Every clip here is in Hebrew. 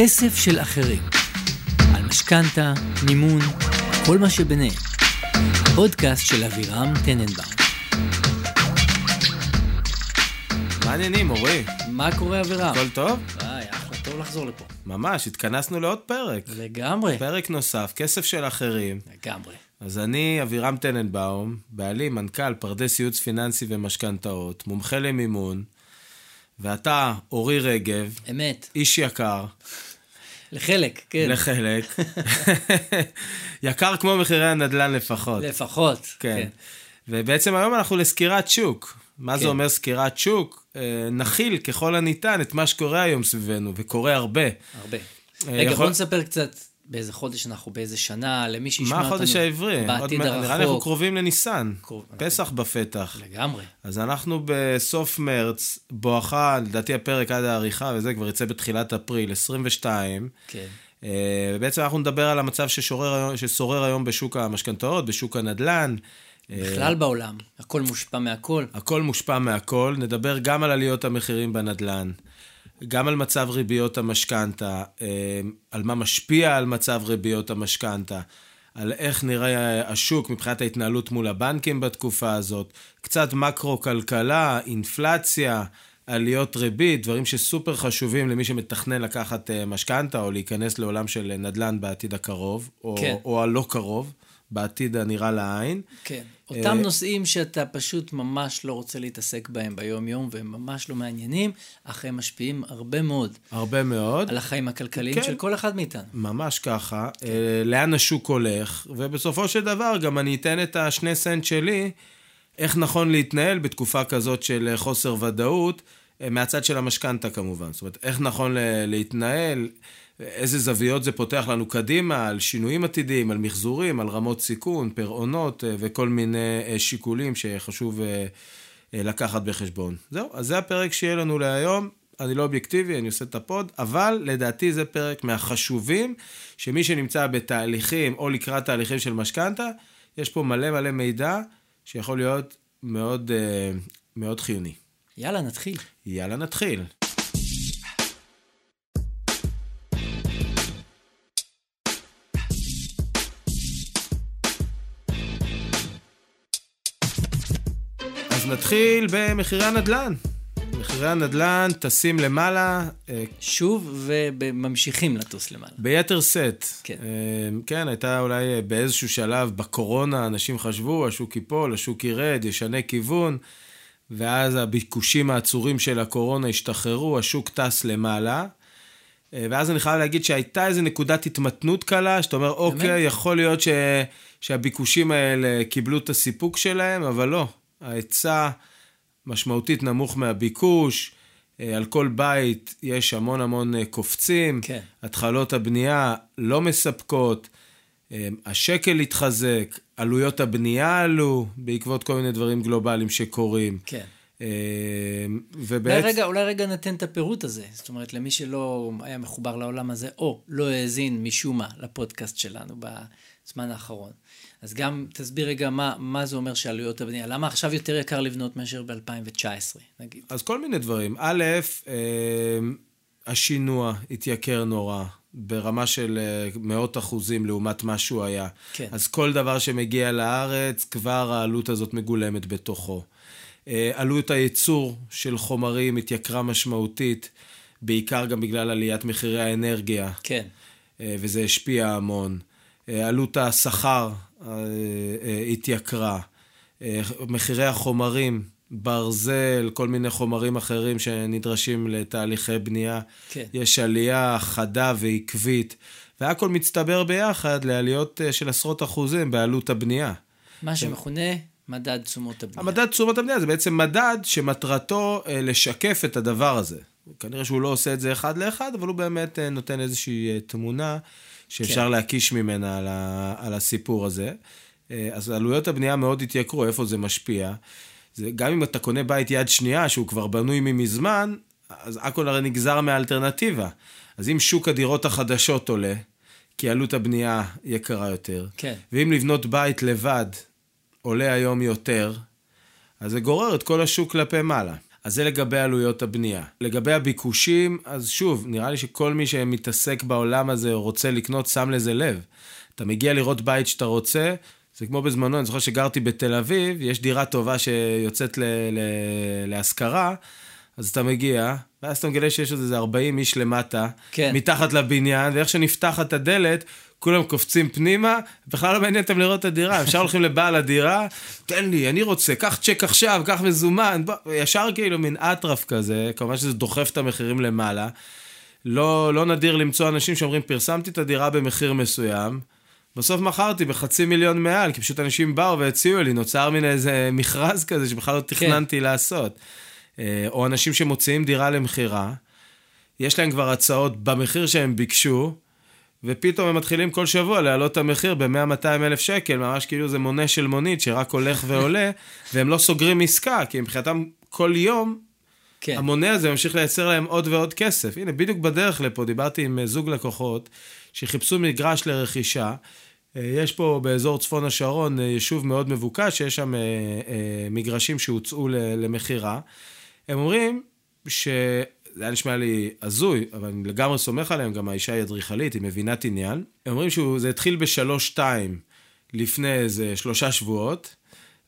כסף של אחרים. על משכנתה, מימון, כל מה שביניהם. פודקאסט של אבירם טננבאום. מה העניינים, אורי? מה קורה אבירם? הכל טוב? היי, אחלה, טוב לחזור לפה. ממש, התכנסנו לעוד פרק. לגמרי. פרק נוסף, כסף של אחרים. לגמרי. אז אני אבירם טננבאום, בעלים, מנכ"ל, פרדס ייעוץ פיננסי ומשכנתאות, מומחה למימון, ואתה, אורי רגב, אמת. איש יקר, לחלק, כן. לחלק. יקר כמו מחירי הנדל"ן לפחות. לפחות. כן. ובעצם היום אנחנו לסקירת שוק. מה כן. זה אומר סקירת שוק? אה, נכיל ככל הניתן את מה שקורה היום סביבנו, וקורה הרבה. הרבה. אה, רגע, יכול- בוא נספר קצת באיזה חודש אנחנו, באיזה שנה, למי שישמע מה אותנו. החודש העברי? בעתיד מעט- נראה לי אנחנו הרחוק. קרובים לניסן. קרוב. פסח בפתח. לגמרי. אז אנחנו בסוף מרץ, בואכה, לדעתי הפרק עד העריכה, וזה כבר יצא בתחילת אפריל, 22. כן. אה, ובעצם אנחנו נדבר על המצב ששורר ששורר היום בשוק המשכנתאות, בשוק הנדל"ן. אה, בכלל בעולם, הכל מושפע מהכל. הכל מושפע מהכל. נדבר גם על עליות המחירים בנדל"ן, גם על מצב ריביות המשכנתה, אה, על מה משפיע על מצב ריביות המשכנתה, על איך נראה השוק מבחינת ההתנהלות מול הבנקים בתקופה הזאת, קצת מקרו-כלכלה, אינפלציה, עליות ריבית, דברים שסופר חשובים למי שמתכנן לקחת אה, משכנתה או להיכנס לעולם של נדל"ן בעתיד הקרוב, או, כן. או הלא קרוב, בעתיד הנראה לעין. כן. אה, אותם נושאים שאתה פשוט ממש לא רוצה להתעסק בהם ביום-יום, והם ממש לא מעניינים, אך הם משפיעים הרבה מאוד הרבה מאוד. על החיים הכלכליים כן. של כל אחד מאיתנו. ממש ככה, אה, לאן השוק הולך, ובסופו של דבר גם אני אתן את השני סנט שלי, איך נכון להתנהל בתקופה כזאת של אה, חוסר ודאות, מהצד של המשכנתה כמובן. זאת אומרת, איך נכון להתנהל, איזה זוויות זה פותח לנו קדימה, על שינויים עתידיים, על מחזורים, על רמות סיכון, פירעונות אה, וכל מיני אה, שיקולים שחשוב אה, לקחת בחשבון. זהו, אז זה הפרק שיהיה לנו להיום. אני לא אובייקטיבי, אני עושה את הפוד, אבל לדעתי זה פרק מהחשובים, שמי שנמצא בתהליכים או לקראת תהליכים של משכנתה, יש פה מלא מלא מידע שיכול להיות מאוד, מאוד חיוני. יאללה, נתחיל. יאללה, נתחיל. נתחיל במחירי הנדל"ן. מחירי הנדל"ן טסים למעלה אה, שוב, וממשיכים לטוס למעלה. ביתר שאת. כן. אה, כן, הייתה אולי באיזשהו שלב בקורונה, אנשים חשבו, השוק ייפול, השוק ירד, ישנה כיוון, ואז הביקושים העצורים של הקורונה השתחררו, השוק טס למעלה. אה, ואז אני חייב להגיד שהייתה איזו נקודת התמתנות קלה, שאתה אומר, אוקיי, יכול להיות ש... שהביקושים האלה קיבלו את הסיפוק שלהם, אבל לא. ההיצע משמעותית נמוך מהביקוש, אה, על כל בית יש המון המון אה, קופצים, כן. התחלות הבנייה לא מספקות, אה, השקל התחזק, עלויות הבנייה עלו בעקבות כל מיני דברים גלובליים שקורים. כן. אה, אולי ובעצם... רגע, אולי רגע ניתן את הפירוט הזה. זאת אומרת, למי שלא היה מחובר לעולם הזה, או לא האזין משום מה לפודקאסט שלנו בזמן האחרון. אז גם תסביר רגע מה, מה זה אומר שעלויות הבנייה. למה עכשיו יותר יקר לבנות מאשר ב-2019, נגיד? אז כל מיני דברים. א', אה, השינוע התייקר נורא, ברמה של אה, מאות אחוזים לעומת מה שהוא היה. כן. אז כל דבר שמגיע לארץ, כבר העלות הזאת מגולמת בתוכו. אה, עלות הייצור של חומרים התייקרה משמעותית, בעיקר גם בגלל עליית מחירי האנרגיה. כן. אה, וזה השפיע המון. אה, עלות השכר התייקרה. מחירי החומרים, ברזל, כל מיני חומרים אחרים שנדרשים לתהליכי בנייה. כן. יש עלייה חדה ועקבית, והכל מצטבר ביחד לעליות של עשרות אחוזים בעלות הבנייה. מה שמכונה מדד תשומות הבנייה. המדד תשומות הבנייה זה בעצם מדד שמטרתו אה, לשקף את הדבר הזה. כנראה שהוא לא עושה את זה אחד לאחד, אבל הוא באמת אה, נותן איזושהי אה, תמונה שאפשר כן. להקיש ממנה על, ה, על הסיפור הזה. אז עלויות הבנייה מאוד התייקרו, איפה זה משפיע. זה, גם אם אתה קונה בית יד שנייה, שהוא כבר בנוי ממזמן, אז הכל הרי נגזר מהאלטרנטיבה. אז אם שוק הדירות החדשות עולה, כי עלות הבנייה יקרה יותר, כן. ואם לבנות בית לבד עולה היום יותר, אז זה גורר את כל השוק כלפי מעלה. אז זה לגבי עלויות הבנייה. לגבי הביקושים, אז שוב, נראה לי שכל מי שמתעסק בעולם הזה או רוצה לקנות, שם לזה לב. אתה מגיע לראות בית שאתה רוצה, זה כמו בזמנו, אני זוכר שגרתי בתל אביב, יש דירה טובה שיוצאת ל- ל- להשכרה, אז אתה מגיע, ואז אתה מגלה שיש עוד איזה 40 איש למטה, כן. מתחת לבניין, ואיך שנפתחת הדלת, כולם קופצים פנימה, בכלל לא מעניין אותם לראות את הדירה. אפשר הולכים לבעל הדירה, תן לי, אני רוצה, קח צ'ק עכשיו, קח מזומן, בוא, ישר כאילו מין אטרף כזה, כמובן שזה דוחף את המחירים למעלה. לא, לא נדיר למצוא אנשים שאומרים, פרסמתי את הדירה במחיר מסוים, בסוף מכרתי בחצי מיליון מעל, כי פשוט אנשים באו והציעו לי, נוצר מין איזה מכרז כזה שבכלל לא תכננתי כן. לעשות. אה, או אנשים שמוציאים דירה למכירה, יש להם כבר הצעות במחיר שהם ביקשו, ופתאום הם מתחילים כל שבוע להעלות את המחיר ב-100-200 אלף שקל, ממש כאילו זה מונה של מונית שרק הולך ועולה, והם לא סוגרים עסקה, כי מבחינתם כל יום, כן. המונה הזה ממשיך לייצר להם עוד ועוד כסף. הנה, בדיוק בדרך לפה דיברתי עם זוג לקוחות שחיפשו מגרש לרכישה. אה, יש פה באזור צפון השרון אה, יישוב מאוד מבוקש, שיש שם מגרשים שהוצאו למכירה. הם אומרים ש... זה היה נשמע לי הזוי, אבל אני לגמרי סומך עליהם, גם האישה היא אדריכלית, היא מבינת עניין. הם אומרים שזה התחיל בשלוש-שתיים לפני איזה שלושה שבועות,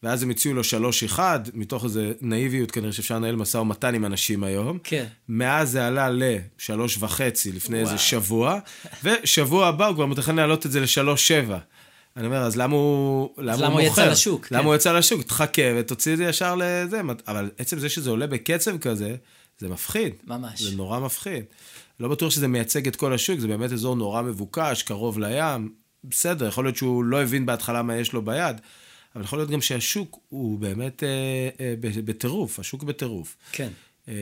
ואז הם הציעו לו שלוש-אחד, מתוך איזה נאיביות כנראה שאפשר לנהל משא ומתן עם אנשים היום. כן. מאז זה עלה לשלוש וחצי לפני וואו. איזה שבוע, ושבוע הבא הוא כבר מתכנן להעלות את זה לשלוש-שבע. אני אומר, אז למה הוא, למה למה הוא יצא לשוק? למה כן. הוא יצא לשוק? תחכה ותוציא את זה ישר לזה. אבל עצם זה שזה עולה בקצב כזה, זה מפחיד. ממש. זה נורא מפחיד. לא בטוח שזה מייצג את כל השוק, זה באמת אזור נורא מבוקש, קרוב לים. בסדר, יכול להיות שהוא לא הבין בהתחלה מה יש לו ביד, אבל יכול להיות גם שהשוק הוא באמת אה, אה, בטירוף, השוק בטירוף. כן. אה,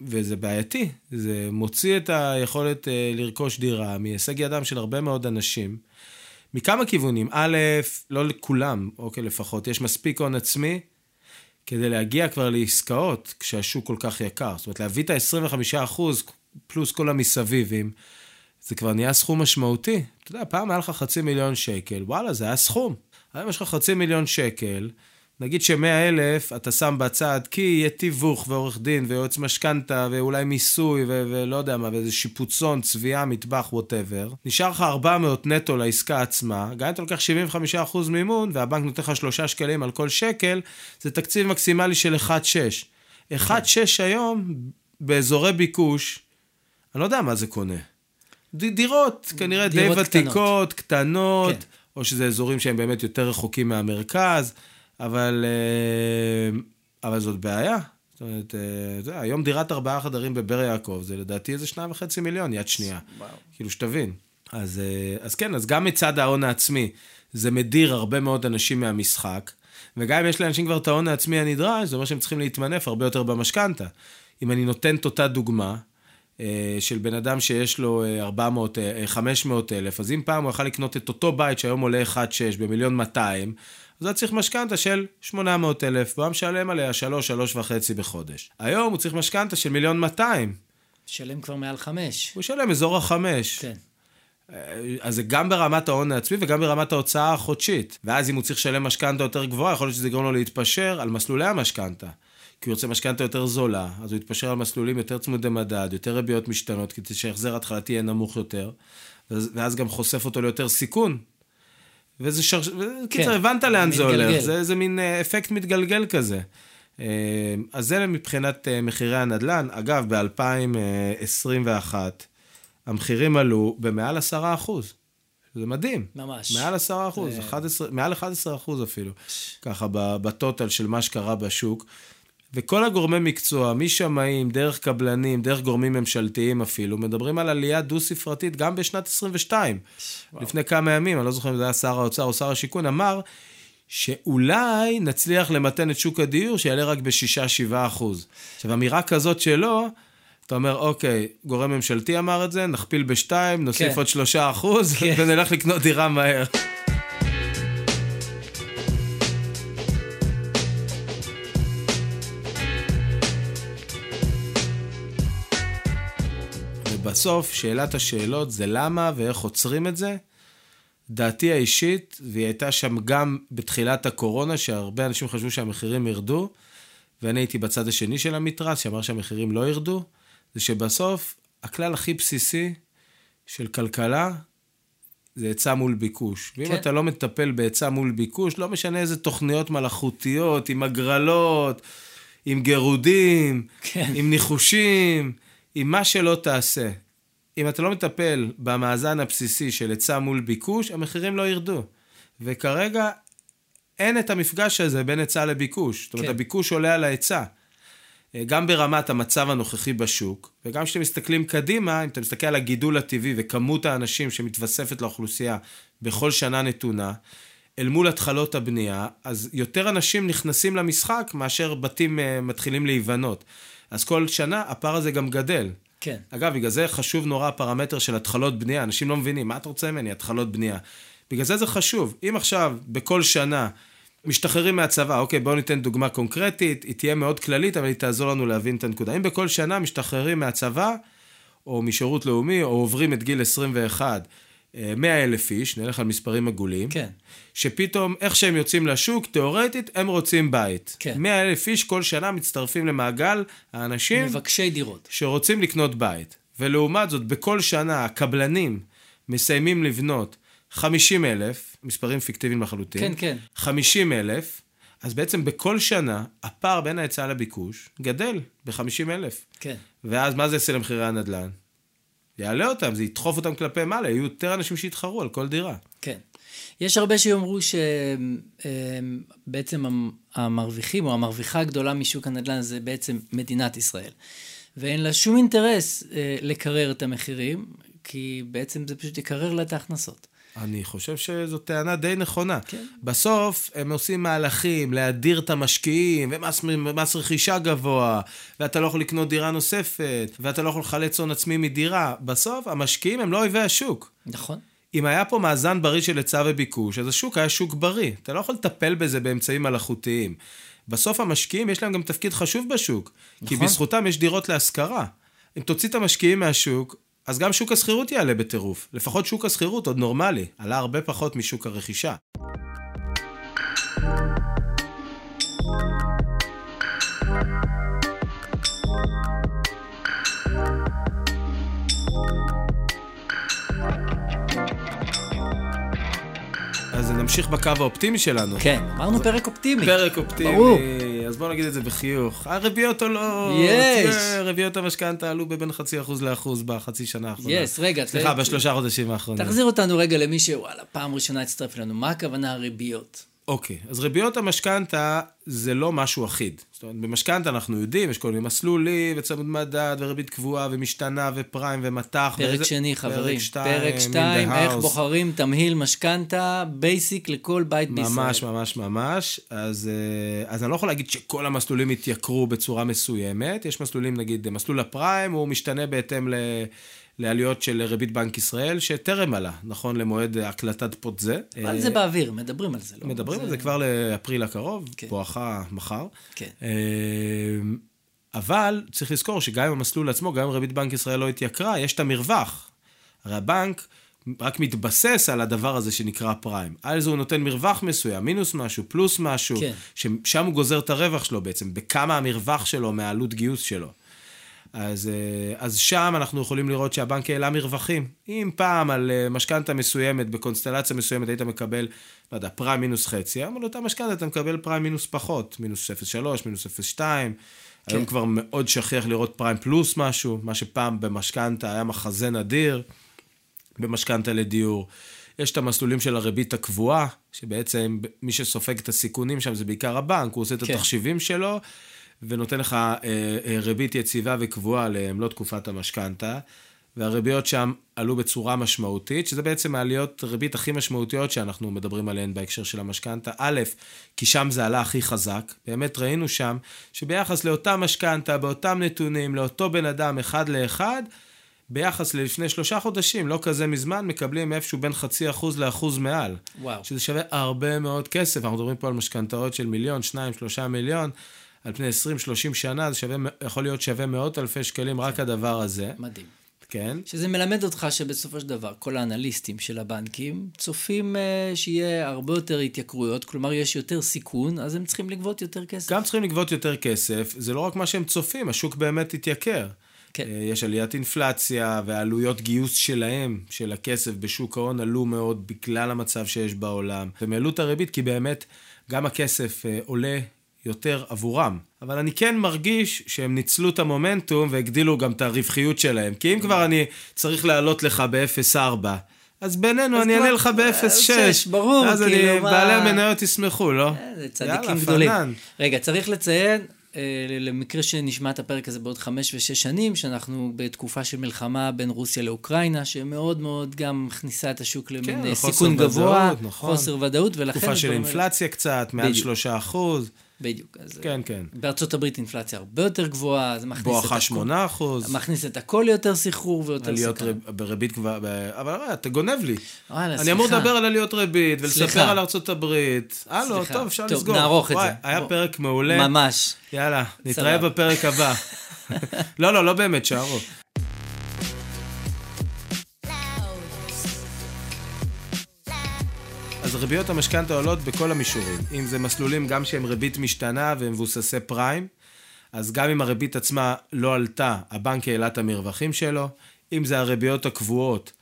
וזה בעייתי, זה מוציא את היכולת אה, לרכוש דירה מהישג ידם של הרבה מאוד אנשים. מכמה כיוונים. א', לא לכולם, אוקיי, לפחות, יש מספיק הון עצמי כדי להגיע כבר לעסקאות כשהשוק כל כך יקר. זאת אומרת, להביא את ה-25% פלוס כל המסביבים, זה כבר נהיה סכום משמעותי. אתה יודע, פעם היה לך חצי מיליון שקל, וואלה, זה היה סכום. היום יש לך חצי מיליון שקל, נגיד שמאה אלף אתה שם בצד, כי יהיה תיווך ועורך דין ויועץ משכנתה ואולי מיסוי ו- ולא יודע מה, ואיזה שיפוצון, צביעה, מטבח, ווטאבר. נשאר לך 400 נטו לעסקה עצמה, גם אם אתה לוקח 75% מימון והבנק נותן לך 3 שקלים על כל שקל, זה תקציב מקסימלי של 1.6. 1.6 היום באזורי ביקוש, אני לא יודע מה זה קונה. ד- דירות, כנראה דירות די ותיקות, קטנות, קטנות כן. או שזה אזורים שהם באמת יותר רחוקים מהמרכז. אבל, אה, אבל זאת בעיה. זאת אומרת, אה, זה, היום דירת ארבעה חדרים בבאר יעקב, זה לדעתי איזה שניים וחצי מיליון, יד שנייה. וואו. כאילו, שתבין. אז, אה, אז כן, אז גם מצד ההון העצמי, זה מדיר הרבה מאוד אנשים מהמשחק, וגם אם יש לאנשים כבר את ההון העצמי הנדרש, זה אומר שהם צריכים להתמנף הרבה יותר במשכנתה. אם אני נותן את אותה דוגמה, של בן אדם שיש לו 400, 500 אלף, אז אם פעם הוא יכל לקנות את אותו בית שהיום עולה 1.6 במיליון 200, אז הוא צריך משכנתה של 800 אלף, והוא משלם עליה 3, 3 וחצי בחודש. היום הוא צריך משכנתה של מיליון 200. משלם כבר מעל 5. הוא ישלם אזור החמש. כן. אז זה גם ברמת ההון העצמי וגם ברמת ההוצאה החודשית. ואז אם הוא צריך לשלם משכנתה יותר גבוהה, יכול להיות שזה יגרום לו להתפשר על מסלולי המשכנתה. כי הוא רוצה משכנתה יותר זולה, אז הוא יתפשר על מסלולים יותר צמודי מדד, יותר ריביות משתנות, כדי שההחזר ההתחלתי יהיה נמוך יותר, ואז גם חושף אותו ליותר סיכון, וזה שר... כן. קיצר, הבנת לאן זה הולך. זה, זה מין אה, אפקט מתגלגל כזה. אה, אז זה מבחינת אה, מחירי הנדל"ן. אגב, ב-2021 המחירים עלו במעל 10 אחוז. זה מדהים. ממש. מעל 10 אחוז, זה... 11, מעל 11 אחוז אפילו. ככה בטוטל של מה שקרה בשוק. וכל הגורמי מקצוע, משמאים, דרך קבלנים, דרך גורמים ממשלתיים אפילו, מדברים על עלייה דו-ספרתית גם בשנת 22. וואו. לפני כמה ימים, אני לא זוכר אם זה היה שר האוצר או שר השיכון, אמר שאולי נצליח למתן את שוק הדיור שיעלה רק ב-6-7 אחוז. עכשיו, אמירה כזאת שלו, אתה אומר, אוקיי, גורם ממשלתי אמר את זה, נכפיל בשתיים, נוסיף כן. עוד 3 אחוז, כן. ונלך לקנות דירה מהר. בסוף, שאלת השאלות זה למה ואיך עוצרים את זה. דעתי האישית, והיא הייתה שם גם בתחילת הקורונה, שהרבה אנשים חשבו שהמחירים ירדו, ואני הייתי בצד השני של המתרס, שאמר שהמחירים לא ירדו, זה שבסוף, הכלל הכי בסיסי של כלכלה, זה היצע מול ביקוש. ואם כן. אתה לא מטפל בהיצע מול ביקוש, לא משנה איזה תוכניות מלאכותיות, עם הגרלות, עם גירודים, כן. עם ניחושים, עם מה שלא תעשה. אם אתה לא מטפל במאזן הבסיסי של היצע מול ביקוש, המחירים לא ירדו. וכרגע אין את המפגש הזה בין היצע לביקוש. זאת אומרת, כן. הביקוש עולה על ההיצע. גם ברמת המצב הנוכחי בשוק, וגם כשאתם מסתכלים קדימה, אם אתה מסתכל על הגידול הטבעי וכמות האנשים שמתווספת לאוכלוסייה בכל שנה נתונה, אל מול התחלות הבנייה, אז יותר אנשים נכנסים למשחק מאשר בתים אה, מתחילים להיבנות. אז כל שנה הפער הזה גם גדל. כן. אגב, בגלל זה חשוב נורא הפרמטר של התחלות בנייה. אנשים לא מבינים, מה אתה רוצה ממני? התחלות בנייה. בגלל זה זה חשוב. אם עכשיו, בכל שנה, משתחררים מהצבא, אוקיי, בואו ניתן דוגמה קונקרטית, היא תהיה מאוד כללית, אבל היא תעזור לנו להבין את הנקודה. אם בכל שנה משתחררים מהצבא, או משירות לאומי, או עוברים את גיל 21, 100 אלף איש, נלך על מספרים עגולים, כן. שפתאום, איך שהם יוצאים לשוק, תיאורטית, הם רוצים בית. כן. 100 אלף איש כל שנה מצטרפים למעגל האנשים מבקשי דירות. שרוצים לקנות בית. ולעומת זאת, בכל שנה הקבלנים מסיימים לבנות 50 אלף, מספרים פיקטיביים לחלוטין. כן, כן. 50 אלף, אז בעצם בכל שנה הפער בין ההיצע לביקוש גדל ב-50 אלף. כן. ואז מה זה יעשה למחירי הנדל"ן? יעלה אותם, זה ידחוף אותם כלפי מעלה, יהיו יותר אנשים שיתחרו על כל דירה. כן. יש הרבה שיאמרו שבעצם המרוויחים או המרוויחה הגדולה משוק הנדל"ן זה בעצם מדינת ישראל. ואין לה שום אינטרס אה, לקרר את המחירים, כי בעצם זה פשוט יקרר לה את ההכנסות. אני חושב שזו טענה די נכונה. כן. בסוף הם עושים מהלכים להדיר את המשקיעים, ומס מס רכישה גבוה, ואתה לא יכול לקנות דירה נוספת, ואתה לא יכול לחלץ הון עצמי מדירה. בסוף המשקיעים הם לא אויבי השוק. נכון. אם היה פה מאזן בריא של היצע וביקוש, אז השוק היה שוק בריא. אתה לא יכול לטפל בזה באמצעים מלאכותיים. בסוף המשקיעים, יש להם גם תפקיד חשוב בשוק. נכון. כי. בזכותם יש דירות להשכרה. אם תוציא את המשקיעים מהשוק, אז גם שוק השכירות יעלה בטירוף. לפחות שוק השכירות עוד נורמלי. עלה הרבה פחות משוק הרכישה. אז נמשיך בקו האופטימי שלנו. כן, אמרנו פרק אופטימי. פרק אופטימי, ברור. אז בואו נגיד את זה בחיוך. הריביות עולות. יש. ריביות המשכנתה עלו בבין חצי אחוז לאחוז בחצי שנה האחרונה. yes, רגע, סליחה, בשלושה חודשים האחרונים. תחזיר אותנו רגע למי שוואלה, פעם ראשונה הצטרף אלינו. מה הכוונה הריביות? אוקיי, אז ריביות המשכנתה זה לא משהו אחיד. זאת אומרת, במשכנתה אנחנו יודעים, יש כל מיני מסלולים, וצמוד מדד, וריבית קבועה, ומשתנה, ופריים, ומטח. פרק וזה- שני, חברים. פרק שתיים, פרק in the שתיים, איך house. בוחרים תמהיל משכנתה basic לכל בית בישראל. ממש, ממש, ממש. אז, אה, אז אני לא יכול להגיד שכל המסלולים התייקרו בצורה מסוימת. יש מסלולים, נגיד, מסלול הפריים, הוא משתנה בהתאם ל... לעלויות של ריבית בנק ישראל, שטרם עלה, נכון למועד הקלטת פוד זה. אבל זה באוויר, מדברים על זה, לא? מדברים על זה כבר לאפריל הקרוב, כן. בואכה מחר. כן. אה, אבל צריך לזכור שגם אם המסלול עצמו, גם אם ריבית בנק ישראל לא התייקרה, יש את המרווח. הרי הבנק רק מתבסס על הדבר הזה שנקרא פריים. על זה הוא נותן מרווח מסוים, מינוס משהו, פלוס משהו, כן. ששם הוא גוזר את הרווח שלו בעצם, בכמה המרווח שלו מהעלות גיוס שלו. אז, אה, אז שם אנחנו יכולים לראות שהבנק העלה מרווחים. אם פעם על אה, משכנתה מסוימת, בקונסטלציה מסוימת, היית מקבל, לא יודע, פריים מינוס חצי, היום על אותה משכנתה אתה מקבל פריים מינוס פחות, מינוס 0.3, מינוס 0.2. כן. היום כבר מאוד שכיח לראות פריים פלוס משהו, מה שפעם במשכנתה היה מחזה נדיר, במשכנתה לדיור. יש את המסלולים של הריבית הקבועה, שבעצם מי שסופג את הסיכונים שם זה בעיקר הבנק, הוא עושה את כן. התחשיבים שלו, ונותן לך אה, אה, ריבית יציבה וקבועה למלוא תקופת המשכנתה, והריביות שם עלו בצורה משמעותית, שזה בעצם העליות ריבית הכי משמעותיות שאנחנו מדברים עליהן בהקשר של המשכנתה. א', כי שם זה עלה הכי חזק, באמת ראינו שם שביחס לאותה משכנתה, באותם נתונים, לאותו בן אדם אחד לאחד, ביחס ללפני שלושה חודשים, לא כזה מזמן, מקבלים איפשהו בין חצי אחוז לאחוז מעל. וואו. שזה שווה הרבה מאוד כסף. אנחנו מדברים פה על משכנתאות של מיליון, שניים, שלושה מיליון, על פני 20-30 שנה, זה שווה, יכול להיות שווה מאות אלפי שקלים, רק הדבר הזה. מדהים. כן. שזה מלמד אותך שבסופו של דבר כל האנליסטים של הבנקים צופים uh, שיהיה הרבה יותר התייקרויות, כלומר יש יותר סיכון, אז הם צריכים לגבות יותר כסף. גם צריכים לגבות יותר כסף, זה לא רק מה שהם צופים, השוק באמת התייקר. כן. אה, יש עליית אינפלציה, ועלויות גיוס שלהם, של הכסף בשוק ההון, עלו מאוד בגלל המצב שיש בעולם. הם העלו את הריבית כי באמת גם הכסף אה, עולה יותר עבורם. אבל אני כן מרגיש שהם ניצלו את המומנטום והגדילו גם את הרווחיות שלהם. כי אם כבר אני צריך לעלות לך ב-0.4, אז בינינו, אני אענה לך ב-0.6. שש, ברור, אז כאילו, אני, מה- בעלי המניות ישמחו, לא? אה, זה צדיקים יאללה, גדולים. פנן. רגע, צריך לציין, אה, למקרה שנשמע את הפרק הזה בעוד חמש ושש שנים, שאנחנו בתקופה של מלחמה בין רוסיה לאוקראינה, שמאוד מאוד גם מכניסה את השוק למין כן, אה, סיכון גבוה, ודאות, נכון. חוסר ודאות, ולכן... תקופה של אינפלציה קצת, מעל. שלושה אחוז. בדיוק. אז, כן, כן. בארצות הברית אינפלציה הרבה יותר גבוהה, זה מכניס את בואכה הכל- שמונה אחוז. מכניס את הכל ליותר סחרור ויותר עליות. ריב- בריבית כבר, אבל אה, אתה גונב לי. וואלה, אני אמור סליחה. לדבר על עליות ריבית, ולספר. על ארצות הברית. הלו, סליחה. טוב, אפשר טוב, לסגור. נערוך את וואי, זה. היה בוא. פרק מעולה. ממש. יאללה, נתראה. בפרק הבא. לא, לא, לא באמת, שערו. ריביות המשכנתה עולות בכל המישורים. אם זה מסלולים גם שהם ריבית משתנה והם מבוססי פריים, אז גם אם הריבית עצמה לא עלתה, הבנק העלה את המרווחים שלו. אם זה הריביות הקבועות,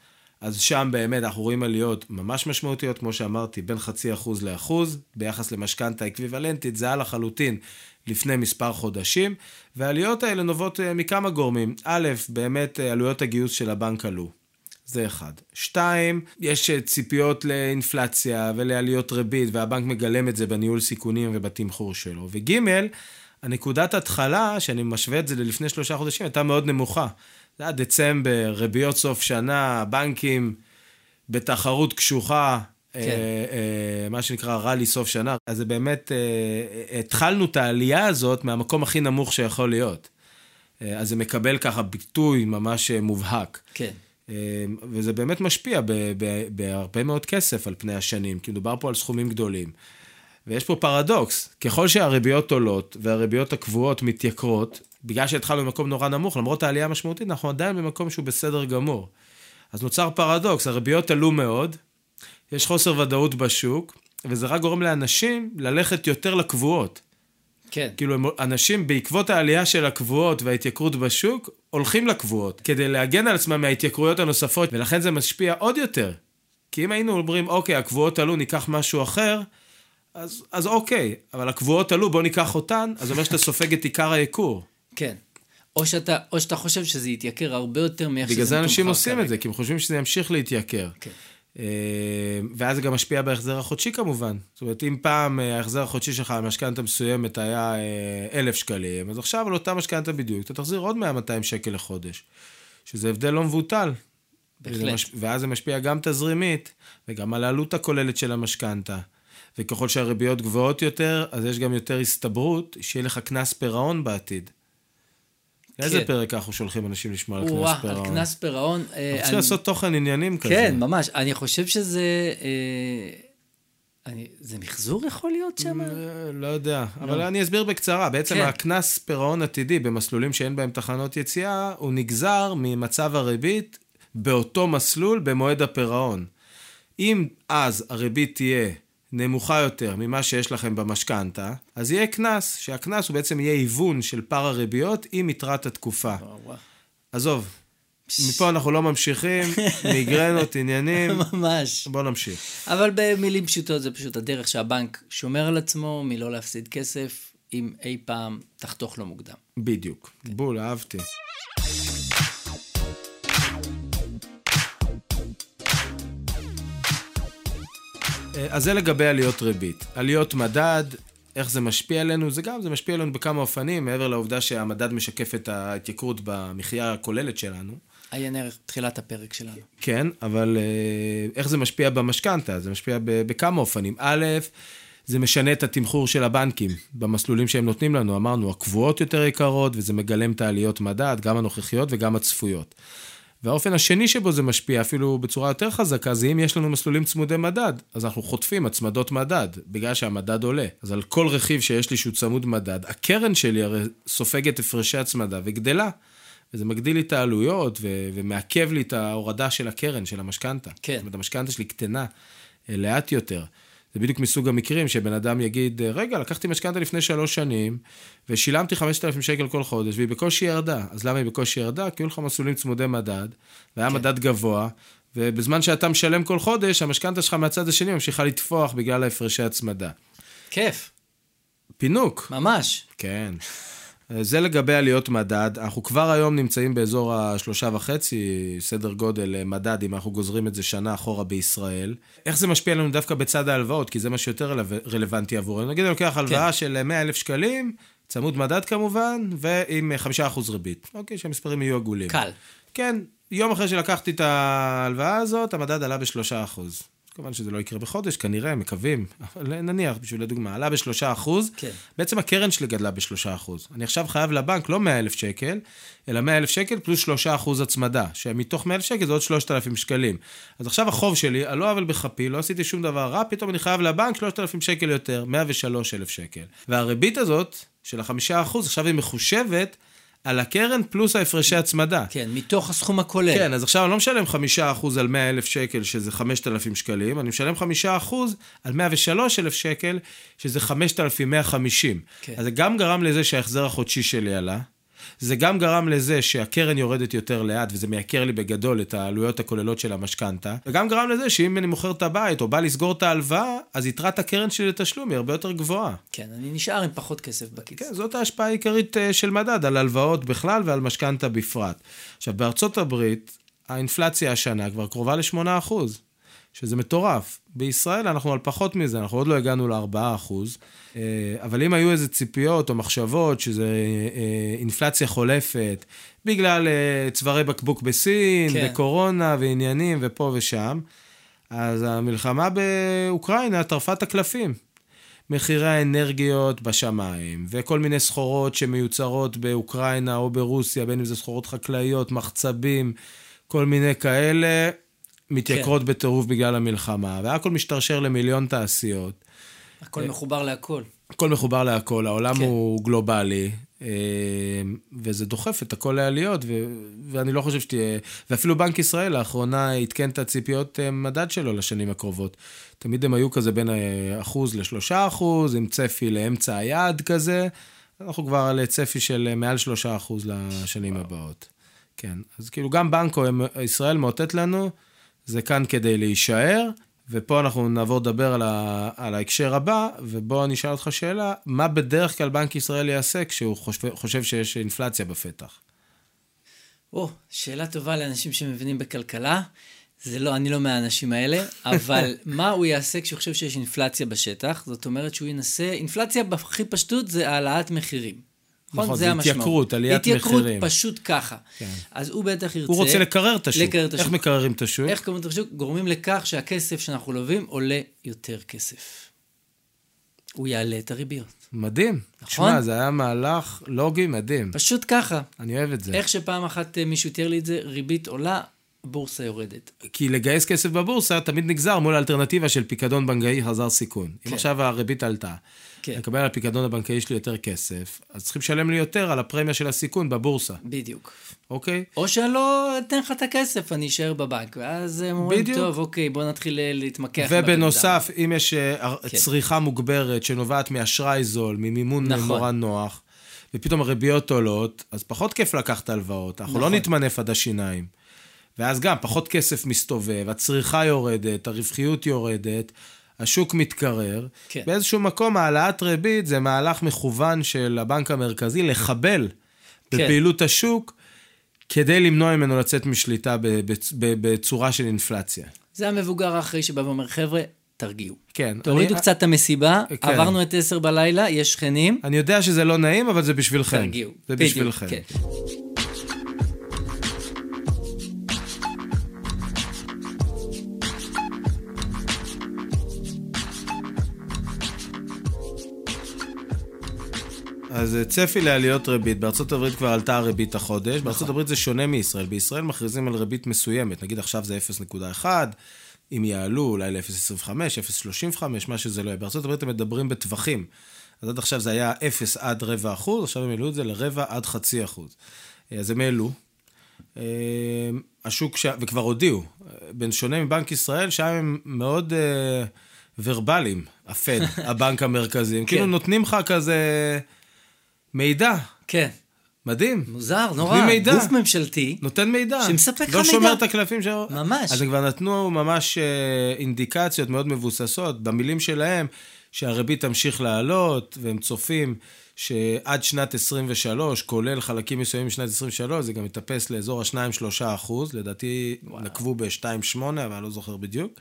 אז שם באמת אנחנו רואים עליות ממש משמעותיות, כמו שאמרתי, בין חצי אחוז לאחוז, ביחס למשכנתה אקוויוולנטית, זה היה לחלוטין לפני מספר חודשים, והעליות האלה נובעות אה, מכמה גורמים. א', באמת אה, עלויות הגיוס של הבנק עלו. זה אחד. שתיים, יש אה, ציפיות לאינפלציה ולעליות ריבית, והבנק מגלם את זה בניהול סיכונים ובתמחור שלו. וג', הנקודת התחלה, שאני משווה את זה ללפני שלושה חודשים, הייתה מאוד נמוכה. זה היה דצמבר, ריביות סוף שנה, בנקים בתחרות קשוחה, כן. אה, אה, מה שנקרא רלי סוף שנה. אז זה באמת, אה, התחלנו את העלייה הזאת מהמקום הכי נמוך שיכול להיות. אה, אז זה מקבל ככה ביטוי ממש אה, מובהק. כן. אה, וזה באמת משפיע בהרבה מאוד כסף על פני השנים, כי מדובר פה על סכומים גדולים. ויש פה פרדוקס, ככל שהריביות עולות והריביות הקבועות מתייקרות, בגלל שהתחלנו במקום נורא נמוך, למרות העלייה המשמעותית, אנחנו עדיין במקום שהוא בסדר גמור. אז נוצר פרדוקס, הריביות עלו מאוד, יש חוסר ודאות בשוק, וזה רק גורם לאנשים ללכת יותר לקבועות. כן. כאילו, הם- אנשים בעקבות העלייה של הקבועות וההתייקרות בשוק, הולכים לקבועות, כדי להגן על עצמם מההתייקרויות הנוספות, ולכן זה משפיע עוד יותר. כי אם היינו אומרים, אוקיי, הקבועות עלו, ניקח משהו אחר, אז, אז אוקיי, אבל הקבועות עלו, בוא ניקח אותן, אז זה אומר שאתה סופג את עיקר היקור. כן. או שאתה, או שאתה חושב שזה יתייקר הרבה יותר מאיך שזה בגלל זה אנשים עושים כרגע. את זה, כי הם חושבים שזה ימשיך להתייקר. כן. אה, ואז זה גם משפיע בהחזר החודשי כמובן. זאת אומרת, אם פעם אה, ההחזר החודשי שלך על משכנתה מסוימת היה אה, אלף שקלים, אז עכשיו על אותה משכנתה בדיוק, אתה תחזיר עוד 100-200 שקל לחודש. שזה הבדל לא מבוטל. בהחלט. מש... ואז זה משפיע גם תזרימית, וגם על העלות הכוללת של המשכנתה. וככל שהריביות גבוהות יותר, אז יש גם יותר הסתברות שיהיה לך קנס פירעון בעתיד. לאיזה כן. פרק אנחנו שולחים אנשים לשמוע על קנס פירעון? על קנס פירעון. אנחנו צריכים אני- לעשות תוכן עניינים כזה. כן, ממש. אני חושב שזה... אה, אני, זה מחזור יכול להיות שם? אה, לא יודע, אבל אני אסביר בקצרה. בעצם כן. הקנס פירעון עתידי במסלולים שאין בהם תחנות יציאה, הוא נגזר ממצב הריבית באותו מסלול במועד הפירעון. אם אז הריבית תהיה נמוכה יותר ממה שיש לכם במשכנתה, אז יהיה קנס, שהקנס הוא בעצם יהיה היוון של פער הריביות עם יתרת התקופה. עזוב, מפה אנחנו לא ממשיכים, מיגרנות, עניינים, ממש. בואו נמשיך. אבל במילים פשוטות זה פשוט הדרך שהבנק שומר על עצמו מלא להפסיד כסף, אם אי פעם תחתוך לו מוקדם. בדיוק. בול, אהבתי. אז זה לגבי עליות ריבית. עליות מדד, איך זה משפיע עלינו? זה גם, זה משפיע עלינו בכמה אופנים, מעבר לעובדה שהמדד משקף את ההתייקרות במחיה הכוללת שלנו. עיין ערך תחילת הפרק שלנו. כן, אבל אה, איך זה משפיע במשכנתה? זה משפיע בכמה אופנים. א', זה משנה את התמחור של הבנקים במסלולים שהם נותנים לנו. אמרנו, הקבועות יותר יקרות, וזה מגלם את העליות מדד, גם הנוכחיות וגם הצפויות. והאופן השני שבו זה משפיע, אפילו בצורה יותר חזקה, זה אם יש לנו מסלולים צמודי מדד, אז אנחנו חוטפים הצמדות מדד, בגלל שהמדד עולה. אז על כל רכיב שיש לי שהוא צמוד מדד, הקרן שלי הרי סופגת הפרשי הצמדה וגדלה. וזה מגדיל לי את העלויות ו- ומעכב לי את ההורדה של הקרן, של המשכנתה. כן. זאת אומרת, המשכנתה שלי קטנה אה, לאט יותר. זה בדיוק מסוג המקרים שבן אדם יגיד, רגע, לקחתי משכנתה לפני שלוש שנים, ושילמתי 5,000 שקל כל חודש, והיא בקושי ירדה. אז למה היא בקושי ירדה? כי היו לך מסלולים צמודי מדד, והיה כן. מדד גבוה, ובזמן שאתה משלם כל חודש, המשכנתה שלך מהצד השני ממשיכה לטפוח בגלל ההפרשי הצמדה. כיף. פינוק. ממש. כן. זה לגבי עליות מדד. אנחנו כבר היום נמצאים באזור השלושה וחצי, סדר גודל אה, מדד, אם אנחנו גוזרים את זה שנה אחורה בישראל. איך זה משפיע לנו דווקא בצד ההלוואות? כי זה מה שיותר רלוונטי עבורנו. נגיד, אני לוקח הלוואה כן. של 100 אלף שקלים, צמוד מדד כמובן, ועם 5% ריבית. אוקיי, שהמספרים יהיו עגולים. קל. כן, יום אחרי שלקחתי את ההלוואה הזאת, המדד עלה ב-3%. כמובן שזה לא יקרה בחודש, כנראה, מקווים, אבל נניח, בשביל הדוגמה, עלה בשלושה אחוז, כן. בעצם הקרן שלי גדלה בשלושה אחוז. אני עכשיו חייב לבנק לא 100 אלף שקל, אלא 100 אלף שקל פלוס שלושה אחוז הצמדה, שמתוך 100 אלף שקל זה עוד 3,000 שקלים. אז עכשיו החוב שלי, על לא עוול בכפי, לא עשיתי שום דבר רע, פתאום אני חייב לבנק 3,000 שקל יותר, 103 אלף שקל. והריבית הזאת, של החמישה אחוז, עכשיו היא מחושבת על הקרן פלוס ההפרשי הצמדה. כן, מתוך הסכום הכולל. כן, אז עכשיו אני לא משלם חמישה אחוז על מאה אלף שקל, שזה חמשת אלפים שקלים, אני משלם חמישה אחוז על מאה ושלוש אלף שקל, שזה חמשת אלפים מאה חמישים. כן. אז זה גם גרם לזה שההחזר החודשי שלי עלה, זה גם גרם לזה שהקרן יורדת יותר לאט, וזה מייקר לי בגדול את העלויות הכוללות של המשכנתה, וגם גרם לזה שאם אני מוכר את הבית או בא לסגור את ההלוואה, אז יתרת הקרן שלי לתשלום היא הרבה יותר גבוהה. כן, אני נשאר עם פחות כסף בכיס. כן, זאת ההשפעה העיקרית אה, של מדד, על הלוואות בכלל ועל משכנתה בפרט. עכשיו, בארצות הברית, האינפלציה השנה כבר קרובה ל-8%. שזה מטורף. בישראל אנחנו על פחות מזה, אנחנו עוד לא הגענו ל-4%, אה, אבל אם היו איזה ציפיות או מחשבות שזה אה, אינפלציה חולפת, בגלל אה, צווארי בקבוק בסין, כן. וקורונה, ועניינים, ופה ושם, אז המלחמה באוקראינה טרפה את הקלפים. מחירי האנרגיות בשמיים, וכל מיני סחורות שמיוצרות באוקראינה או ברוסיה, בין אם זה סחורות חקלאיות, מחצבים, כל מיני כאלה, מתייקרות כן. בטירוף בגלל המלחמה, והכל משתרשר למיליון תעשיות. הכל מחובר להכל. הכל מחובר להכל, העולם כן. הוא גלובלי, אה, וזה דוחף את הכל לעליות, ו- ואני לא חושב שתהיה... ואפילו בנק ישראל לאחרונה עדכן את הציפיות אה, מדד שלו לשנים הקרובות. תמיד הם היו כזה בין אחוז לשלושה אחוז, עם צפי לאמצע היעד כזה. אנחנו כבר על צפי של מעל שלושה אחוז לשנים הבאות. כן, אז כאילו גם בנקו ישראל מאותת לנו זה כאן כדי להישאר, ופה אנחנו נעבור לדבר על, ה, על ההקשר הבא, ובוא אני אשאל אותך שאלה, מה בדרך כלל בנק ישראל יעשה כשהוא חושב, חושב שיש אינפלציה בפתח? או, שאלה טובה לאנשים שמבינים בכלכלה. זה לא, אני לא מהאנשים האלה, אבל מה הוא יעשה כשהוא חושב שיש אינפלציה בשטח? זאת אומרת שהוא ינסה, אינפלציה בהכי פשטות זה העלאת מחירים. נכון, נכון, זה התייקרות, עליית מחירים. התייקרות פשוט ככה. כן. אז הוא בטח ירצה... הוא רוצה לקרר את השוק. לקרר את השוק. איך מקררים את השוק? איך מקררים את השוק? גורמים לכך שהכסף שאנחנו לווים עולה יותר כסף. הוא יעלה את הריביות. מדהים. נכון? שמע, זה היה מהלך לוגי מדהים. פשוט ככה. אני אוהב את זה. איך שפעם אחת אה, מישהו תיאר לי את זה, ריבית עולה, בורסה יורדת. כי לגייס כסף בבורסה תמיד נגזר מול האלטרנטיבה של פיקדון בנקאי חזר סיכון. כן. אם עכשיו הריבית עלתה, כן. לקבל על הפיקדון הבנקאי שלי יותר כסף, אז צריכים לשלם לי יותר על הפרמיה של הסיכון בבורסה. בדיוק. אוקיי? או שאני לא אתן לך את הכסף, אני אשאר בבנק. ואז הם אומרים, טוב, אוקיי, בוא נתחיל אה, להתמקח. ובנוסף, אם יש אה, כן. צריכה מוגברת שנובעת מאשראי זול, ממימון נכון. נורא נוח, ופתאום הריביות עולות, אז פחות כיף לקחת הלוואות. אנחנו לא נכון. לא נתמנף עד השיניים. ואז גם פחות כסף מסתובב, הצריכה יורדת, הרווחיות יורדת. השוק מתקרר. כן. באיזשהו מקום העלאת ריבית זה מהלך מכוון של הבנק המרכזי לחבל כן. בפעילות השוק, כדי למנוע ממנו לצאת משליטה בצורה של אינפלציה. זה המבוגר האחראי שבא ואומר, חבר'ה, תרגיעו. כן. תורידו אני... קצת את המסיבה, כן. עברנו את עשר בלילה, יש שכנים. אני יודע שזה לא נעים, אבל זה בשבילכם. תרגיעו. זה בשבילכם. כן. אז צפי לעליות ריבית, בארצות הברית כבר עלתה הריבית החודש, נכון. בארצות הברית זה שונה מישראל, בישראל מכריזים על ריבית מסוימת, נגיד עכשיו זה 0.1, אם יעלו אולי ל-0.25, 0.35, מה שזה לא יהיה. בארצות הברית הם מדברים בטווחים, אז עד עכשיו זה היה 0 עד רבע אחוז, עכשיו הם העלו את זה לרבע עד חצי אחוז. אז הם העלו. אה, השוק, ש... וכבר הודיעו, בין שונה מבנק ישראל, שם הם מאוד אה, ורבליים, הפד, הבנק המרכזי. הם כאילו כן. נותנים לך כזה מידע. כן. מדהים. מוזר, נורא. נותנים מידע. גוף ממשלתי. נותן מידע. שמספק לך לא מידע. שומר את הקלפים שלו. ממש. אז הם כבר נתנו ממש אה, אינדיקציות מאוד מבוססות, במילים שלהם, שהריבית תמשיך לעלות, והם צופים שעד שנת 23, כולל חלקים מסוימים משנת 23, זה גם יטפס לאזור ה-2-3 אחוז, לדעתי נקבו ב-2-8, אבל אני לא זוכר בדיוק.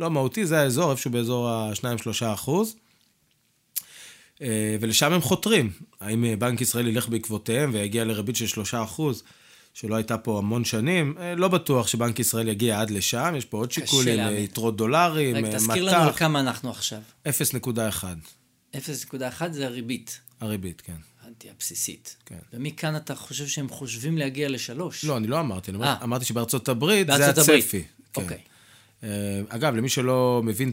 לא מהותי, זה האזור, איפשהו באזור ה-2-3 אחוז. אה, ולשם הם חותרים. האם אה, בנק ישראל ילך בעקבותיהם ויגיע לריבית של 3 אחוז, שלא הייתה פה המון שנים? אה, לא בטוח שבנק ישראל יגיע עד לשם, יש פה עוד שיקולים, יתרות דולרים, רק אה, תזכיר לנו על מטח, כמה אנחנו עכשיו. 0.1 0.1 זה הריבית. הריבית, כן. הבסיסית. כן. ומכאן אתה חושב שהם חושבים להגיע לשלוש. לא, אני לא אמרתי, אני. אמר- אמרתי שבארצות הברית זה. הצפי. כן. אוקיי. אה, אגב, למי שלא מבין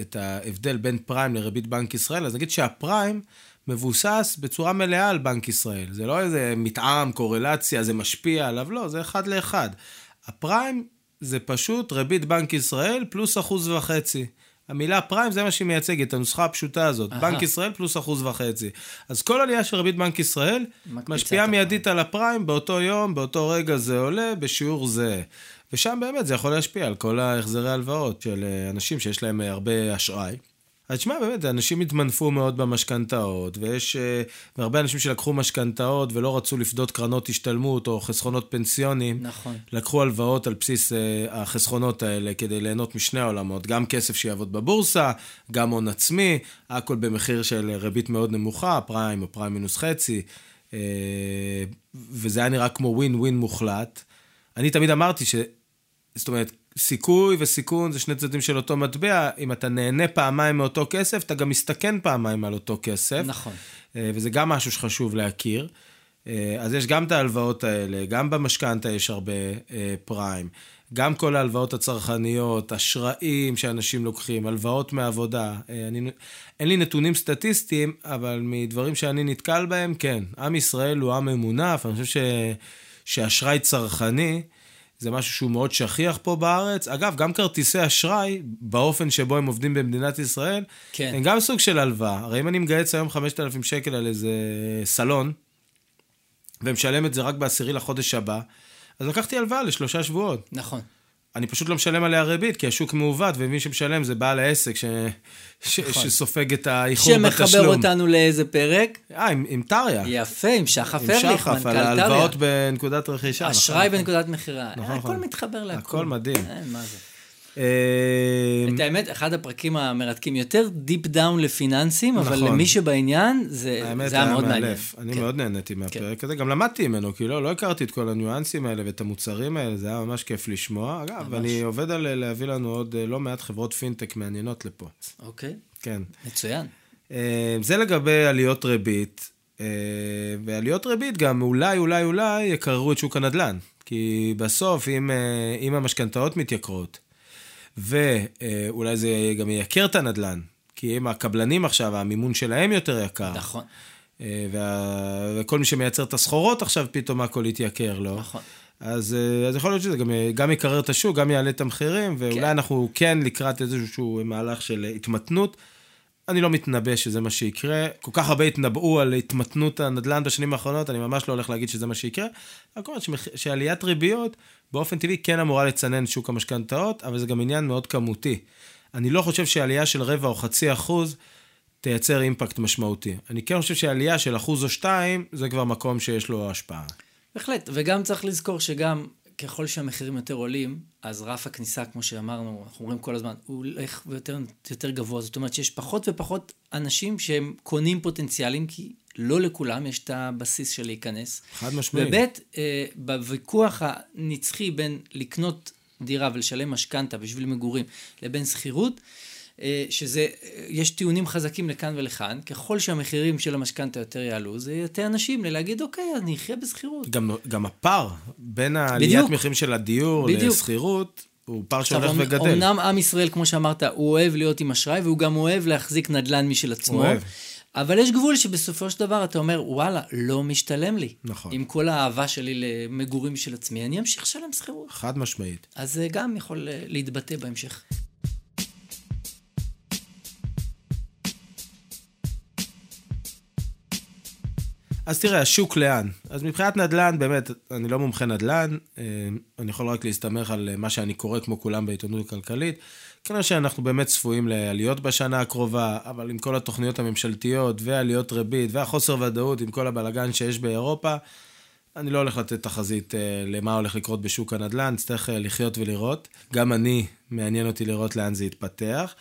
את ההבדל בין פריים לריבית בנק ישראל, אז נגיד שהפריים מבוסס בצורה מלאה על בנק ישראל. זה לא איזה מתאם, קורלציה, זה משפיע עליו, לא, זה אחד לאחד. הפריים זה פשוט ריבית בנק ישראל פלוס אחוז וחצי. המילה פריים זה מה שהיא מייצגת, הנוסחה הפשוטה הזאת. אהה. בנק ישראל פלוס אחוז וחצי. אז כל עלייה של ריבית בנק ישראל משפיעה מיידית על הפריים, באותו יום, באותו רגע זה עולה, בשיעור זה. ושם באמת זה יכול להשפיע על כל ההחזרי ההלוואות של אה, אנשים שיש להם אה, הרבה אשראי. אז תשמע, באמת, אנשים התמנפו מאוד במשכנתאות, ויש אה, והרבה אנשים שלקחו משכנתאות ולא רצו לפדות קרנות השתלמות או חסכונות פנסיוניים. נכון. לקחו הלוואות על בסיס אה, החסכונות האלה כדי ליהנות משני העולמות, גם כסף שיעבוד בבורסה, גם הון עצמי, הכל במחיר של ריבית מאוד נמוכה, פריים או פריים מינוס חצי, אה, וזה היה נראה כמו ווין ווין מוחלט. אני תמיד אמרתי ש... זאת אומרת, סיכוי וסיכון זה שני צדדים של אותו מטבע, אם אתה נהנה פעמיים מאותו כסף, אתה גם מסתכן פעמיים על אותו כסף. נכון. אה, וזה גם משהו שחשוב להכיר. אה, אז יש גם את ההלוואות האלה, גם במשכנתה יש הרבה אה, פריים, גם כל ההלוואות הצרכניות, אשראים שאנשים לוקחים, הלוואות מעבודה. אני, אין לי נתונים סטטיסטיים, אבל מדברים שאני נתקל בהם, כן. עם ישראל הוא עם ממונף, אני חושב ש, שאשראי צרכני זה משהו שהוא מאוד שכיח פה בארץ. אגב, גם כרטיסי אשראי, באופן שבו הם עובדים במדינת ישראל, כן. הם גם סוג של הלוואה. הרי אם אני מגייס היום 5,000 שקל על איזה סלון, ומשלם את זה רק בעשירי לחודש הבא, אז לקחתי הלוואה לשלושה שבועות. נכון. אני פשוט לא משלם עליה ריבית, כי השוק מעוות, ומי שמשלם זה בעל העסק ש... ש... נכון. שסופג את האיחור בתשלום. שמחבר אותנו לאיזה פרק? אה, עם, עם טריה. יפה, עם שחף עם ארליך, שחף, מנכ"ל על טריה. ההלוואות בנקודת רכישה. אשראי נכון. בנקודת מכירה. נכון, הכל נכון. מתחבר להכל. הכל מדהים. אין, מה זה. אה, את האמת, אחד הפרקים המרתקים, יותר deep down לפיננסים, אבל נכון. למי שבעניין, זה האמת זה היה היה מאוד מעניין. מאלף. אני כן. מאוד נהניתי מהפרק הזה, גם למדתי ממנו, כי לא לא הכרתי את כל הניואנסים האלה ואת המוצרים האלה, זה היה ממש כיף לשמוע. אגב, ממש. אני עובד על להביא לנו עוד אה, לא מעט חברות פינטק מעניינות לפה. אוקיי, כן. מצוין. אה, זה לגבי עליות ריבית, אה, ועליות ריבית גם אולי, אולי, אולי יקררו את שוק הנדל"ן. כי בסוף, אם, אה, אם המשכנתאות מתייקרות, ואולי זה גם ייקר את הנדל"ן, כי אם הקבלנים עכשיו, המימון שלהם יותר יקר. נכון, אה, וה... וכל מי שמייצר את הסחורות עכשיו, פתאום הכל יתייקר לו. נכון. אז, אה, אז יכול להיות שזה גם, גם יקרר את השוק, גם יעלה את המחירים, ואולי כן. אנחנו כן לקראת איזשהו מהלך של התמתנות. אני לא מתנבא שזה מה שיקרה. כל כך הרבה התנבאו על התמתנות הנדל"ן בשנים האחרונות, אני ממש לא הולך להגיד שזה מה שיקרה. רק אומרת שמח- שעליית ריביות באופן טבעי כן אמורה לצנן שוק המשכנתאות, אבל זה גם עניין מאוד כמותי. אני לא חושב שעלייה של רבע או חצי אחוז תייצר אימפקט משמעותי. אני כן חושב שעלייה של אחוז או שתיים, זה כבר מקום שיש לו השפעה. בהחלט, וגם צריך לזכור שגם ככל שהמחירים יותר עולים, אז רף הכניסה, כמו שאמרנו, אנחנו אומרים כל הזמן, הוא הולך ויותר יותר גבוה. זאת אומרת שיש פחות ופחות אנשים שהם קונים פוטנציאלים, כי לא לכולם יש את הבסיס של להיכנס. חד משמעית. וב' אה, בוויכוח הנצחי בין לקנות דירה ולשלם משכנתה בשביל מגורים לבין שכירות, אה, שזה, אה, יש טיעונים חזקים לכאן ולכאן, ככל שהמחירים של המשכנתה יותר יעלו, זה יותר אנשים להגיד, אוקיי, אני אחיה בשכירות. גם, גם הפער בין העליית. מחירים של הדיור. לשכירות, הוא פער שהולך וגדל. אמנם עם ישראל, כמו שאמרת, הוא אוהב להיות עם אשראי, והוא גם אוהב להחזיק נדל"ן משל עצמו. אוהב. אבל יש גבול שבסופו של דבר אתה אומר, וואלה, לא משתלם לי. נכון. עם כל האהבה שלי למגורים של עצמי, אני אמשיך לשלם שכירות. חד משמעית. אז זה גם יכול אה, להתבטא בהמשך. אז תראה, השוק לאן? אז מבחינת נדל"ן, באמת, אני לא מומחה נדל"ן, אה, אני יכול רק להסתמך על מה שאני קורא, כמו כולם בעיתונות הכלכלית. כנראה שאנחנו באמת צפויים לעליות בשנה הקרובה, אבל עם כל התוכניות הממשלתיות, ועליות ריבית, והחוסר ודאות, עם כל הבלגן שיש באירופה, אני לא הולך לתת תחזית אה, למה הולך לקרות בשוק הנדל"ן, נצטרך אה, לחיות ולראות. גם אני, מעניין אותי לראות לאן זה יתפתח.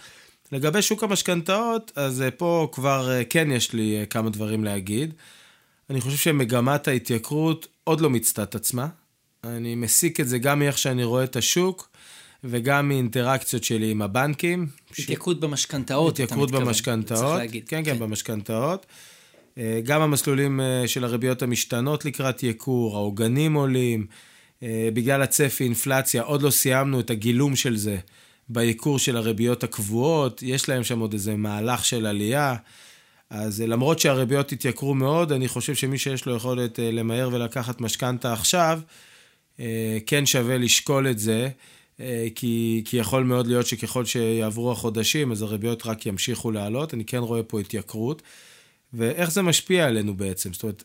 לגבי שוק המשכנתאות, אז פה כבר כן יש לי כמה דברים להגיד. אני חושב שמגמת ההתייקרות עוד לא מיצתה את עצמה. אני מסיק את זה גם מאיך שאני רואה את השוק, וגם מאינטראקציות שלי עם הבנקים. התייקרות ש... במשכנתאות, אתה מתכוון. התייקרות במשכנתאות. כן, כן, כן, במשכנתאות. אה, גם המסלולים אה, של הריביות המשתנות לקראת ייקור, העוגנים עולים, אה, בגלל הצפי אינפלציה, עוד לא סיימנו את הגילום של זה בייקור של הריביות הקבועות, יש להם שם עוד איזה מהלך של עלייה. אז למרות שהריביות התייקרו מאוד, אני חושב שמי שיש לו יכולת למהר ולקחת משכנתה עכשיו, כן שווה לשקול את זה, כי, כי יכול מאוד להיות שככל שיעברו החודשים, אז הריביות רק ימשיכו לעלות. אני כן רואה פה התייקרות. ואיך זה משפיע עלינו בעצם? זאת אומרת,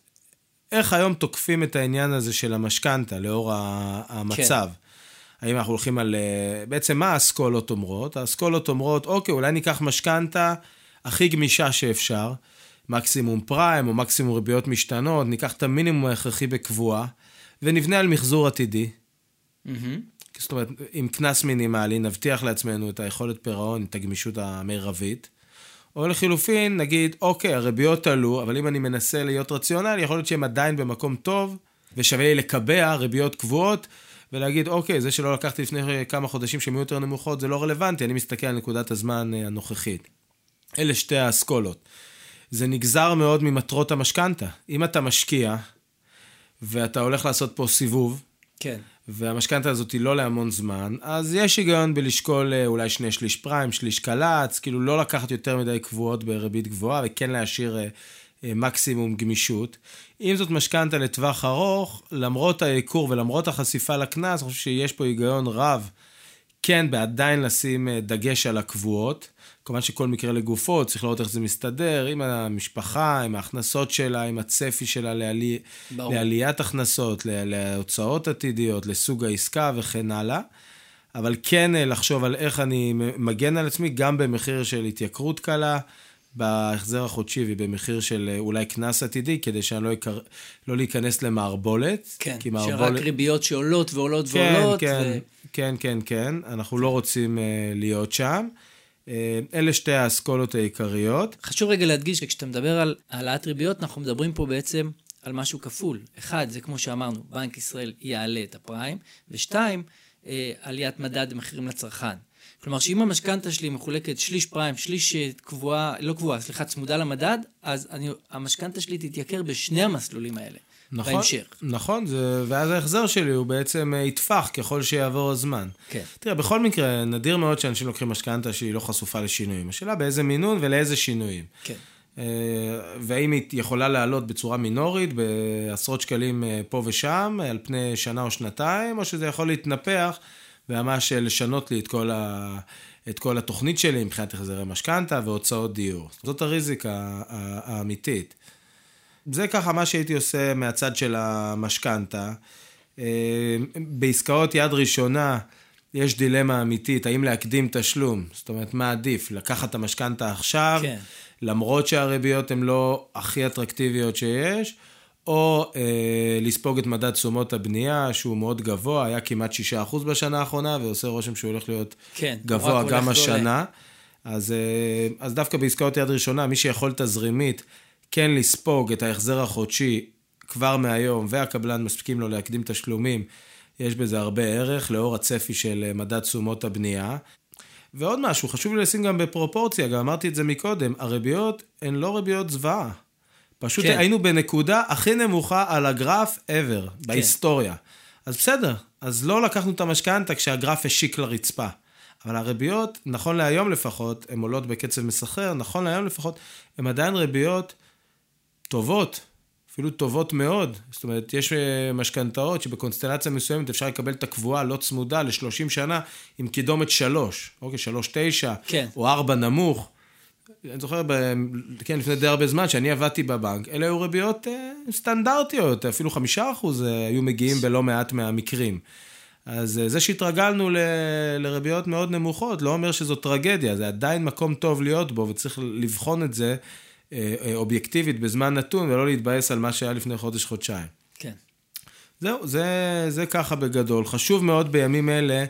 איך היום תוקפים את העניין הזה של המשכנתה לאור המצב? כן. האם אנחנו הולכים על... בעצם מה האסכולות אומרות? האסכולות אומרות, אוקיי, אולי ניקח משכנתה הכי גמישה שאפשר, מקסימום פריים או מקסימום ריביות משתנות, ניקח את המינימום ההכרחי בקבועה, ונבנה על מחזור עתידי. Mm-hmm. זאת אומרת, עם קנס מינימלי, נבטיח לעצמנו את היכולת פירעון, את הגמישות המרבית. או לחילופין, נגיד, אוקיי, הריביות עלו, אבל אם אני מנסה להיות רציונלי, יכול להיות שהם עדיין במקום טוב, ושווה לי לקבע ריביות קבועות, ולהגיד, אוקיי, זה שלא לקחתי לפני כמה חודשים שהן יהיו יותר נמוכות, זה לא רלוונטי, אני מסתכל על נקודת הזמן אה, הנוכחית. אלה שתי האסכולות. זה נגזר מאוד ממטרות המשכנתה. אם אתה משקיע, ואתה הולך לעשות פה סיבוב, כן. והמשכנתה הזאת היא לא להמון זמן, אז יש היגיון בלשקול אה, אולי שני שליש פריים, שליש קל"צ, כאילו לא לקחת יותר מדי קבועות בריבית גבוהה, וכן להשאיר אה, אה, מקסימום גמישות. אם זאת משכנתה לטווח ארוך, למרות העיקור ולמרות החשיפה לקנס, אני חושב שיש פה היגיון רב, כן, בעדיין לשים דגש על הקבועות. כמובן שכל מקרה לגופו, צריך לראות איך זה מסתדר עם המשפחה, עם ההכנסות שלה, עם הצפי שלה לעלי... לעליית הכנסות, להוצאות עתידיות, לסוג העסקה וכן הלאה. אבל כן אה, לחשוב על איך אני מגן על עצמי, גם במחיר של התייקרות קלה, בהחזר החודשי ובמחיר של אה, אולי קנס עתידי, כדי שאני לא, יקר... לא להיכנס למערבולת. כן, מערבולת... שרק ריביות שעולות ועולות כן, ועולות. כן, ו... כן, כן, כן, אנחנו לא רוצים uh, להיות שם. אה, אלה שתי האסכולות העיקריות. חשוב רגע להדגיש שכשאתה מדבר על העלאת ריביות, אנחנו מדברים פה בעצם על משהו כפול. אחד, זה כמו שאמרנו, בנק ישראל יעלה את הפריים, ושתיים, אה, עליית מדד מחירים לצרכן. כלומר, שאם המשכנתה שלי מחולקת שליש פריים, שליש אה, קבועה, לא קבועה, סליחה, צמודה למדד, אז המשכנתה שלי תתייקר בשני המסלולים האלה. נכון, בהמשך. נכון, זה, ואז ההחזר שלי הוא בעצם אה, יטפח ככל שיעבור הזמן. כן. תראה, בכל מקרה, נדיר מאוד שאנשים לוקחים משכנתה שהיא לא חשופה לשינויים. השאלה באיזה מינון ולאיזה שינויים. כן. אה, והאם היא יכולה לעלות בצורה מינורית, בעשרות שקלים אה, פה ושם, על פני שנה או שנתיים, או שזה יכול להתנפח וממש לשנות לי את כל, ה... את כל התוכנית שלי מבחינת החזרי משכנתה והוצאות דיור. זאת הריזיקה האמיתית. זה ככה מה שהייתי עושה מהצד של המשכנתה. אה, בעסקאות יד ראשונה יש דילמה אמיתית, האם להקדים תשלום, זאת אומרת, מה עדיף, לקחת את המשכנתה עכשיו, כן. למרות שהריביות הן לא הכי אטרקטיביות שיש, או אה, לספוג את מדד תשומות הבנייה, שהוא מאוד גבוה, היה כמעט 6% בשנה האחרונה, ועושה רושם שהוא הולך להיות כן, גבוה גם השנה. אז, אה, אז דווקא בעסקאות יד ראשונה, מי שיכול תזרימית כן לספוג את ההחזר החודשי כבר מהיום, והקבלן מספיקים לו להקדים תשלומים, יש בזה הרבה ערך, לאור הצפי של אה, מדד תשומות הבנייה. ועוד משהו, חשוב לי לשים גם בפרופורציה, גם אמרתי את זה מקודם, הריביות הן לא ריביות זוועה. פשוט כן. היינו בנקודה הכי נמוכה על הגרף ever, כן. בהיסטוריה. אז בסדר, אז לא לקחנו את המשכנתה כשהגרף השיק לרצפה. אבל הריביות, נכון להיום לפחות, הן עולות בקצב מסחרר, נכון להיום לפחות, הן עדיין ריביות טובות, אפילו טובות מאוד. זאת אומרת, יש אה, משכנתאות שבקונסטלציה מסוימת אפשר לקבל את הקבועה לא צמודה ל-30 שנה עם קידומת 3, אוקיי, 3, 9, כן. או 4 נמוך. אני זוכר, ב... כן, לפני די הרבה זמן, שאני עבדתי בבנק, אלה היו ריביות אה, סטנדרטיות, אפילו חמישה אחוז אה, היו מגיעים בלא מעט מהמקרים. אז אה, זה שהתרגלנו ל... לריביות מאוד נמוכות, לא אומר שזו טרגדיה, זה עדיין מקום טוב להיות בו, וצריך לבחון את זה אובייקטיבית בזמן נתון, ולא להתבאס על מה שהיה לפני חודש-חודשיים. כן. זהו, זה, זה ככה בגדול. חשוב מאוד בימים אלה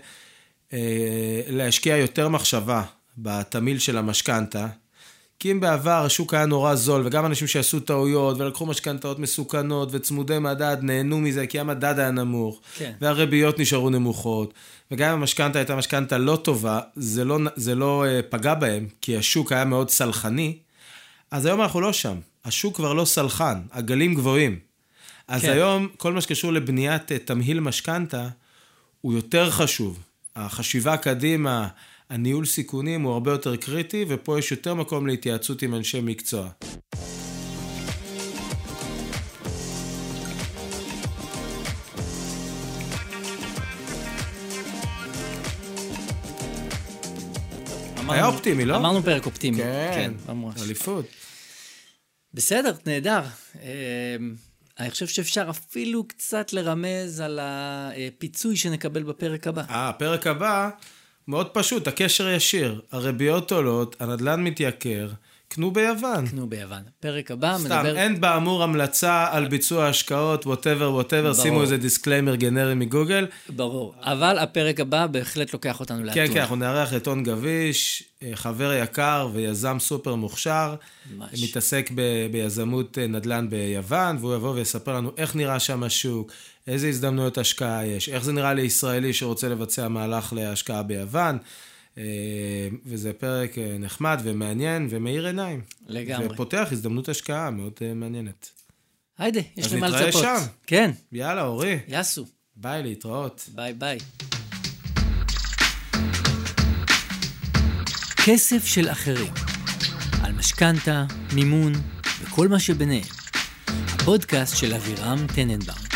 אה, להשקיע יותר מחשבה בתמיל של המשכנתה. כי אם בעבר השוק היה נורא זול, וגם אנשים שעשו טעויות, ולקחו משכנתאות מסוכנות, וצמודי מדד, נהנו מזה, כי המדד היה נמוך, כן. והריביות נשארו נמוכות, וגם אם המשכנתה הייתה משכנתה לא טובה, זה לא, זה לא uh, פגע בהם, כי השוק היה מאוד סלחני, אז היום אנחנו לא שם. השוק כבר לא סלחן, הגלים גבוהים. אז כן. היום, כל מה שקשור לבניית uh, תמהיל משכנתה, הוא יותר חשוב. החשיבה קדימה, הניהול סיכונים הוא הרבה יותר קריטי, ופה יש יותר מקום להתייעצות עם אנשי מקצוע. היה אופטימי, לא? אמרנו פרק אופטימי. כן, ממש. אליפות. בסדר, נהדר. אמ, אני חושב שאפשר אפילו קצת לרמז על הפיצוי שנקבל בפרק הבא. אה, הפרק הבא, מאוד פשוט, הקשר ישיר. הריביות עולות, הנדל"ן מתייקר, קנו ביוון. קנו ביוון. פרק הבא סתם, מדבר... אין באמור המלצה על ביצוע השקעות, whatever, whatever. שימו איזה disclaimer גנרי מגוגל. ברור. אבל הפרק הבא בהחלט לוקח אותנו לאתונה. כן, כן, אנחנו נארח את און גביש, אה, חבר יקר ויזם סופר מוכשר. ממש. מתעסק ב- ביזמות אה, נדל"ן ביוון, והוא יבוא ויספר לנו איך נראה שם השוק, איזה הזדמנויות השקעה יש, איך זה נראה לישראלי שרוצה לבצע מהלך להשקעה ביוון. אה, וזה פרק אה, נחמד ומעניין ומאיר עיניים. לגמרי. ופותח הזדמנות השקעה מאוד אה, מעניינת. היידה, יש אז לי מה נתראה לצפות. שם. כן, יאללה, אורי, יאסו. ביי, להתראות. ביי ביי. כסף של אחרים. על משכנתה, מימון וכל מה שביניהם. הפודקאסט של אבירם טננבאום.